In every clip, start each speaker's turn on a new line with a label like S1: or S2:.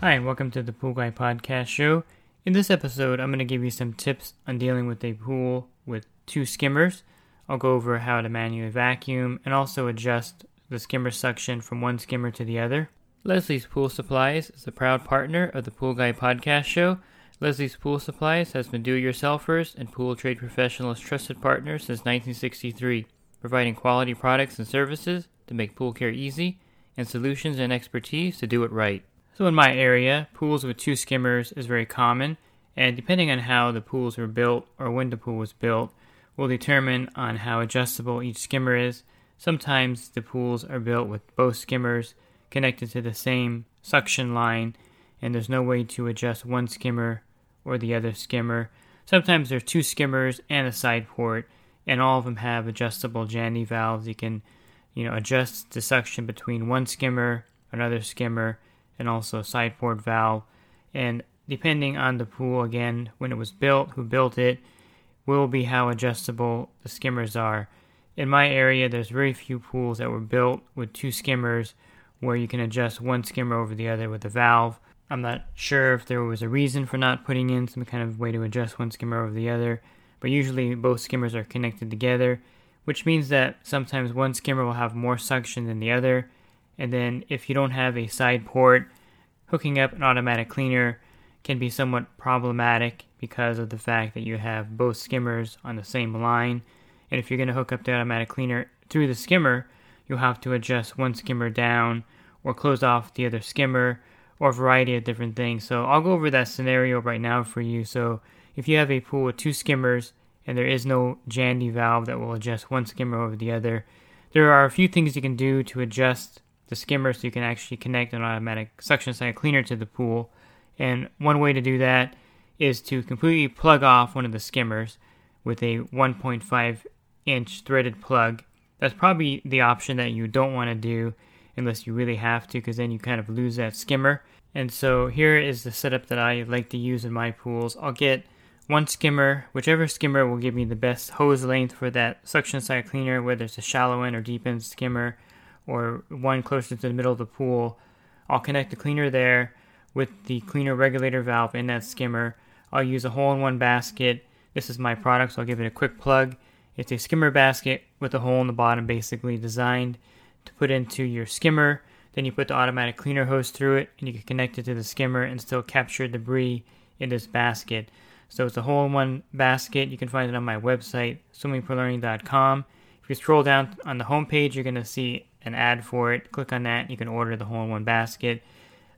S1: Hi, and welcome to the Pool Guy Podcast Show. In this episode, I'm going to give you some tips on dealing with a pool with two skimmers. I'll go over how to manually vacuum and also adjust the skimmer suction from one skimmer to the other. Leslie's Pool Supplies is a proud partner of the Pool Guy Podcast Show. Leslie's Pool Supplies has been do-it-yourselfers and pool trade professionals' trusted partner since 1963, providing quality products and services to make pool care easy and solutions and expertise to do it right. So in my area, pools with two skimmers is very common, and depending on how the pools were built or when the pool was built, will determine on how adjustable each skimmer is. Sometimes the pools are built with both skimmers connected to the same suction line, and there's no way to adjust one skimmer or the other skimmer. Sometimes there's two skimmers and a side port, and all of them have adjustable Jandy valves. You can, you know, adjust the suction between one skimmer, another skimmer, and also a side port valve. And depending on the pool, again, when it was built, who built it, will be how adjustable the skimmers are. In my area, there's very few pools that were built with two skimmers where you can adjust one skimmer over the other with a valve. I'm not sure if there was a reason for not putting in some kind of way to adjust one skimmer over the other, but usually both skimmers are connected together, which means that sometimes one skimmer will have more suction than the other. And then if you don't have a side port, hooking up an automatic cleaner can be somewhat problematic because of the fact that you have both skimmers on the same line. And if you're going to hook up the automatic cleaner through the skimmer, you'll have to adjust one skimmer down or close off the other skimmer or a variety of different things. So I'll go over that scenario right now for you. So if you have a pool with two skimmers and there is no Jandy valve that will adjust one skimmer over the other, there are a few things you can do to adjust the skimmer so you can actually connect an automatic suction side cleaner to the pool. And one way to do that is to completely plug off one of the skimmers with a 1.5 inch threaded plug. That's probably the option that you don't want to do unless you really have to, because then you kind of lose that skimmer. And so here is the setup that I like to use in my pools. I'll get one skimmer, whichever skimmer will give me the best hose length for that suction side cleaner, whether it's a shallow end or deep end skimmer, or one closer to the middle of the pool. I'll connect the cleaner there with the cleaner regulator valve in that skimmer. I'll use a hole in one basket. This is my product, so I'll give it a quick plug. It's a skimmer basket with a hole in the bottom, basically designed to put into your skimmer. Then you put the automatic cleaner hose through it, and you can connect it to the skimmer and still capture debris in this basket. So it's a hole in one basket. You can find it on my website, swimmingpoollearning.com. If you scroll down on the homepage, you're going to see an ad for it. Click on that. You can order the hole in one basket.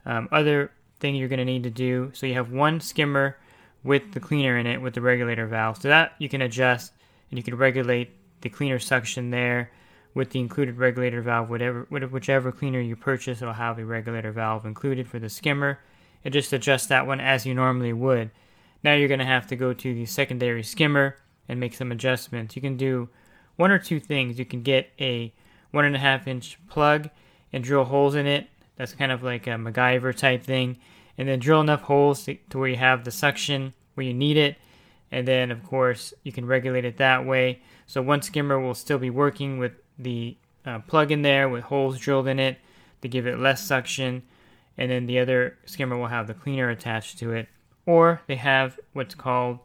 S1: Um, other thing you're going to need to do so you have one skimmer with the cleaner in it with the regulator valve. So that you can adjust and you can regulate the cleaner suction there with the included regulator valve. Whatever, whichever cleaner you purchase, it'll have a regulator valve included for the skimmer. It just adjusts that one as you normally would. Now you're going to have to go to the secondary skimmer and make some adjustments. You can do one or two things. You can get a one and a half inch plug and drill holes in it. That's kind of like a MacGyver type thing. And then drill enough holes to, to where you have the suction where you need it. And then, of course, you can regulate it that way. So one skimmer will still be working with the uh, plug in there with holes drilled in it to give it less suction. And then the other skimmer will have the cleaner attached to it. Or they have what's called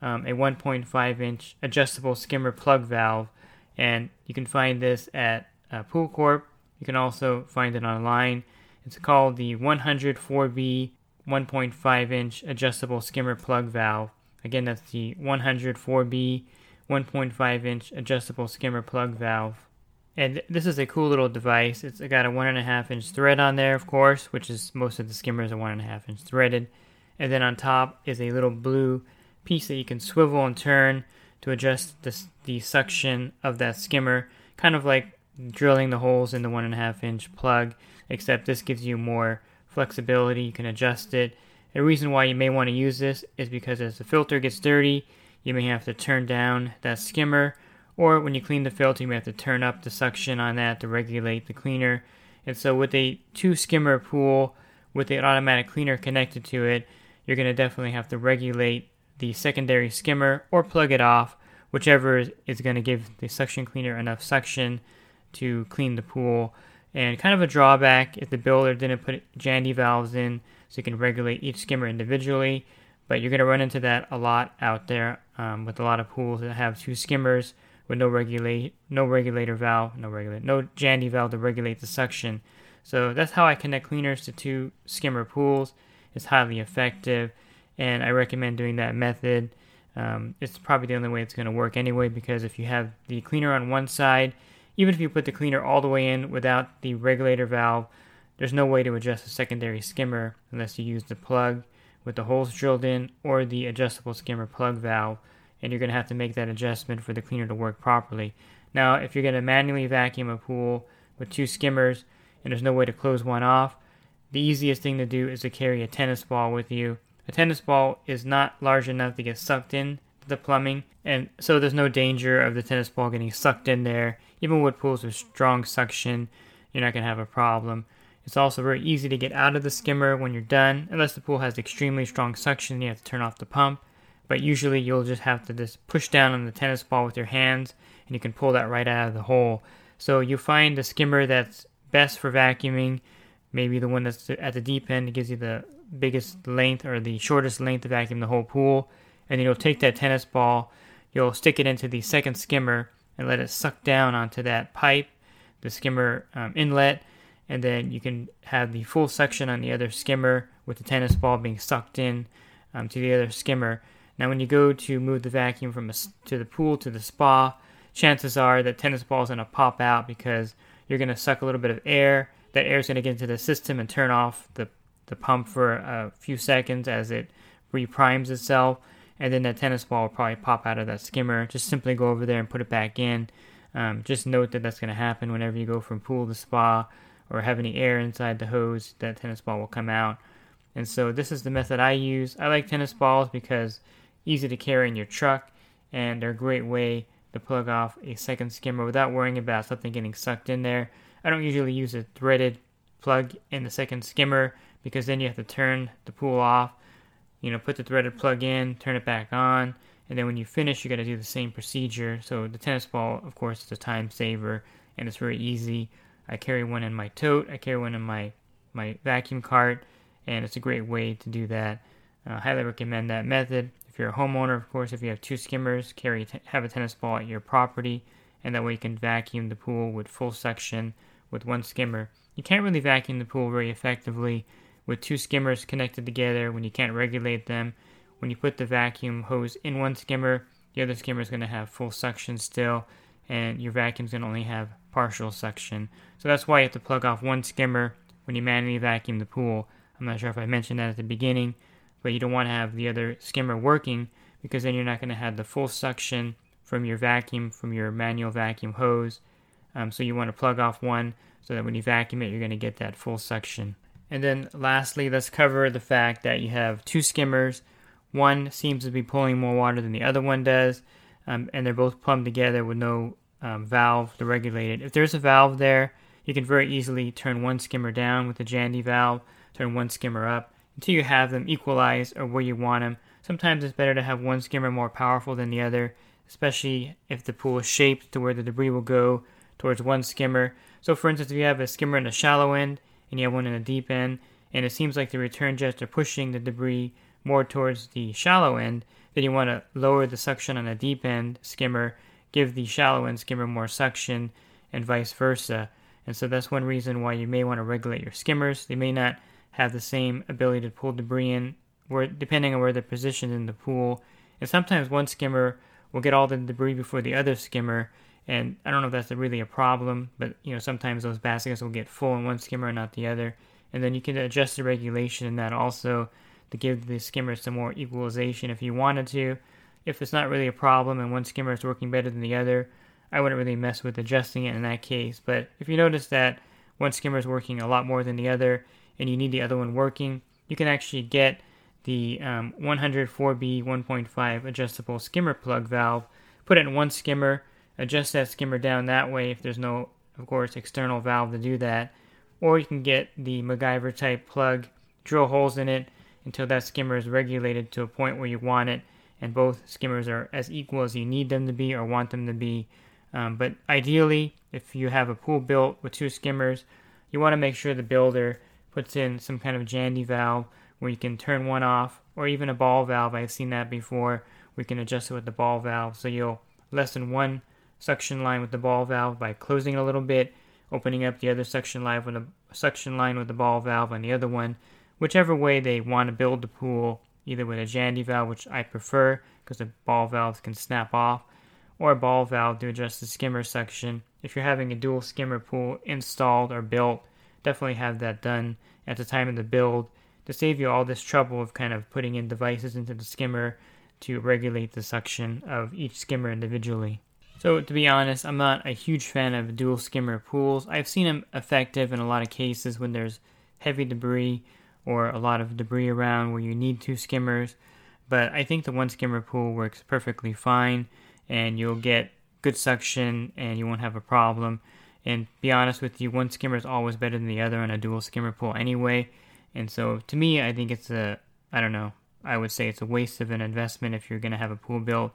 S1: um, a 1.5 inch adjustable skimmer plug valve. And you can find this at uh, Pool Corp. You can also find it online. It's called the 104B 1.5 inch adjustable skimmer plug valve. Again, that's the 104B 1.5 inch adjustable skimmer plug valve. And this is a cool little device. It's got a 1.5 inch thread on there, of course, which is most of the skimmers are 1.5 inch threaded. And then on top is a little blue piece that you can swivel and turn to adjust the, the suction of that skimmer, kind of like drilling the holes in the one and a half inch plug, except this gives you more flexibility. You can adjust it. The reason why you may want to use this is because as the filter gets dirty, you may have to turn down that skimmer, or when you clean the filter, you may have to turn up the suction on that to regulate the cleaner. And so, with a two skimmer pool with an automatic cleaner connected to it, you're going to definitely have to regulate the secondary skimmer or plug it off, whichever is going to give the suction cleaner enough suction to clean the pool. And kind of a drawback if the builder didn't put Jandy valves in so you can regulate each skimmer individually, but you're going to run into that a lot out there um, with a lot of pools that have two skimmers with no regulate no regulator valve, no regulate no Jandy valve to regulate the suction. So that's how I connect cleaners to two skimmer pools. It's highly effective, and I recommend doing that method. Um, it's probably the only way it's going to work anyway because if you have the cleaner on one side, even if you put the cleaner all the way in without the regulator valve, there's no way to adjust the secondary skimmer unless you use the plug with the holes drilled in or the adjustable skimmer plug valve, and you're going to have to make that adjustment for the cleaner to work properly. Now, if you're going to manually vacuum a pool with two skimmers and there's no way to close one off, the easiest thing to do is to carry a tennis ball with you. A tennis ball is not large enough to get sucked in the plumbing, and so there's no danger of the tennis ball getting sucked in there. Even with pools with strong suction, you're not going to have a problem. It's also very easy to get out of the skimmer when you're done, unless the pool has extremely strong suction and you have to turn off the pump. But usually you'll just have to just push down on the tennis ball with your hands and you can pull that right out of the hole. So you find the skimmer that's best for vacuuming, maybe the one that's at the deep end it gives you the biggest length or the shortest length to vacuum the whole pool. And then you'll take that tennis ball, you'll stick it into the second skimmer and let it suck down onto that pipe, the skimmer um, inlet, and then you can have the full suction on the other skimmer with the tennis ball being sucked in um, to the other skimmer. Now, when you go to move the vacuum from a, to the pool to the spa, chances are that tennis ball is going to pop out because you're going to suck a little bit of air. That air is going to get into the system and turn off the, the pump for a few seconds as it reprimes itself. And then that tennis ball will probably pop out of that skimmer. Just simply go over there and put it back in. Um, just note that that's going to happen whenever you go from pool to spa or have any air inside the hose, that tennis ball will come out. And so this is the method I use. I like tennis balls because easy to carry in your truck and they're a great way to plug off a second skimmer without worrying about something getting sucked in there. I don't usually use a threaded plug in the second skimmer because then you have to turn the pool off, you know, put the threaded plug in, turn it back on, and then when you finish, you got to do the same procedure. So the tennis ball, of course, is a time saver and it's very easy. I carry one in my tote. I carry one in my my vacuum cart, and it's a great way to do that. I uh, highly recommend that method. If you're a homeowner, of course, if you have two skimmers, carry have a tennis ball at your property, and that way you can vacuum the pool with full suction with one skimmer. You can't really vacuum the pool very effectively with two skimmers connected together when you can't regulate them. When you put the vacuum hose in one skimmer, the other skimmer is going to have full suction still, and your vacuum is going to only have partial suction. So that's why you have to plug off one skimmer when you manually vacuum the pool. I'm not sure if I mentioned that at the beginning, but you don't want to have the other skimmer working because then you're not going to have the full suction from your vacuum, from your manual vacuum hose. Um, so you want to plug off one so that when you vacuum it, you're going to get that full suction. And then lastly, let's cover the fact that you have two skimmers. One seems to be pulling more water than the other one does, um, and they're both plumbed together with no um, valve to regulate it. If there's a valve there, you can very easily turn one skimmer down with the Jandy valve, turn one skimmer up until you have them equalized or where you want them. Sometimes it's better to have one skimmer more powerful than the other, especially if the pool is shaped to where the debris will go towards one skimmer. So, for instance, if you have a skimmer in the shallow end and you have one in the deep end, and it seems like the return jets are pushing the debris more towards the shallow end, then you want to lower the suction on the deep end skimmer give the shallow end skimmer more suction and vice versa. And so that's one reason why you may want to regulate your skimmers. They may not have the same ability to pull debris in, where, depending on where they're positioned in the pool. And sometimes one skimmer will get all the debris before the other skimmer. And I don't know if that's really a problem, but you know sometimes those baskets will get full in one skimmer and not the other. And then you can adjust the regulation in that also to give the skimmer some more equalization if you wanted to if it's not really a problem and one skimmer is working better than the other, I wouldn't really mess with adjusting it in that case. But if you notice that one skimmer is working a lot more than the other and you need the other one working, you can actually get the um, 104B 1.5 adjustable skimmer plug valve, put it in one skimmer, adjust that skimmer down that way if there's no, of course, external valve to do that. Or you can get the MacGyver type plug, drill holes in it until that skimmer is regulated to a point where you want it, and both skimmers are as equal as you need them to be or want them to be. Um, but ideally, if you have a pool built with two skimmers, you want to make sure the builder puts in some kind of Jandy valve where you can turn one off, or even a ball valve. I've seen that before. We can adjust it with the ball valve, so you'll lessen one suction line with the ball valve by closing it a little bit, opening up the other suction line with a suction line with the ball valve on the other one. Whichever way they want to build the pool, either with a Jandy valve, which I prefer because the ball valves can snap off, or a ball valve to adjust the skimmer suction. If you're having a dual skimmer pool installed or built, definitely have that done at the time of the build to save you all this trouble of kind of putting in devices into the skimmer to regulate the suction of each skimmer individually. So, to be honest, I'm not a huge fan of dual skimmer pools. I've seen them effective in a lot of cases when there's heavy debris or a lot of debris around where you need two skimmers, but I think the one skimmer pool works perfectly fine and you'll get good suction and you won't have a problem. And be honest with you, one skimmer is always better than the other on a dual skimmer pool anyway. And so to me, I think it's a, I don't know, I would say it's a waste of an investment if you're going to have a pool built.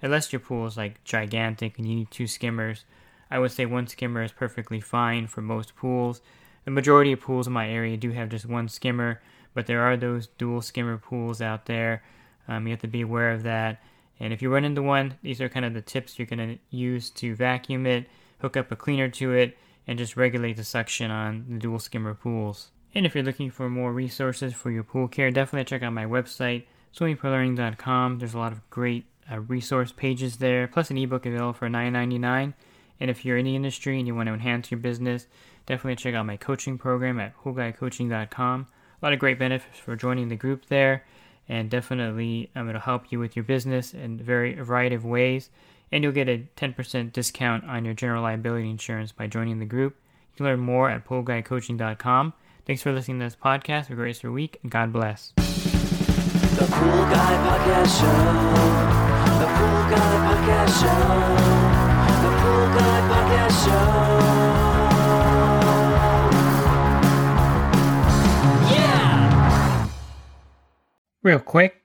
S1: Unless your pool is like gigantic and you need two skimmers, I would say one skimmer is perfectly fine for most pools. The majority of pools in my area do have just one skimmer, but there are those dual skimmer pools out there. Um, you have to be aware of that. And if you run into one, these are kind of the tips you're going to use to vacuum it, hook up a cleaner to it, and just regulate the suction on the dual skimmer pools. And if you're looking for more resources for your pool care, definitely check out my website, swimmingpoollearning.com. There's a lot of great uh, resource pages there, plus an ebook available for $9.99. And if you're in the industry and you want to enhance your business, definitely check out my coaching program at poolguycoaching.com. A lot of great benefits for joining the group there, and definitely um, it'll help you with your business in very a variety of ways. And you'll get a 10% discount on your general liability insurance by joining the group. You can learn more at poolguycoaching.com. Thanks for listening to this podcast. Have a great rest of your week, and God bless.
S2: The Pool Guy Podcast Show. The Pool Guy Podcast Show. The Pool Guy Podcast Show. Yeah!
S1: Real quick,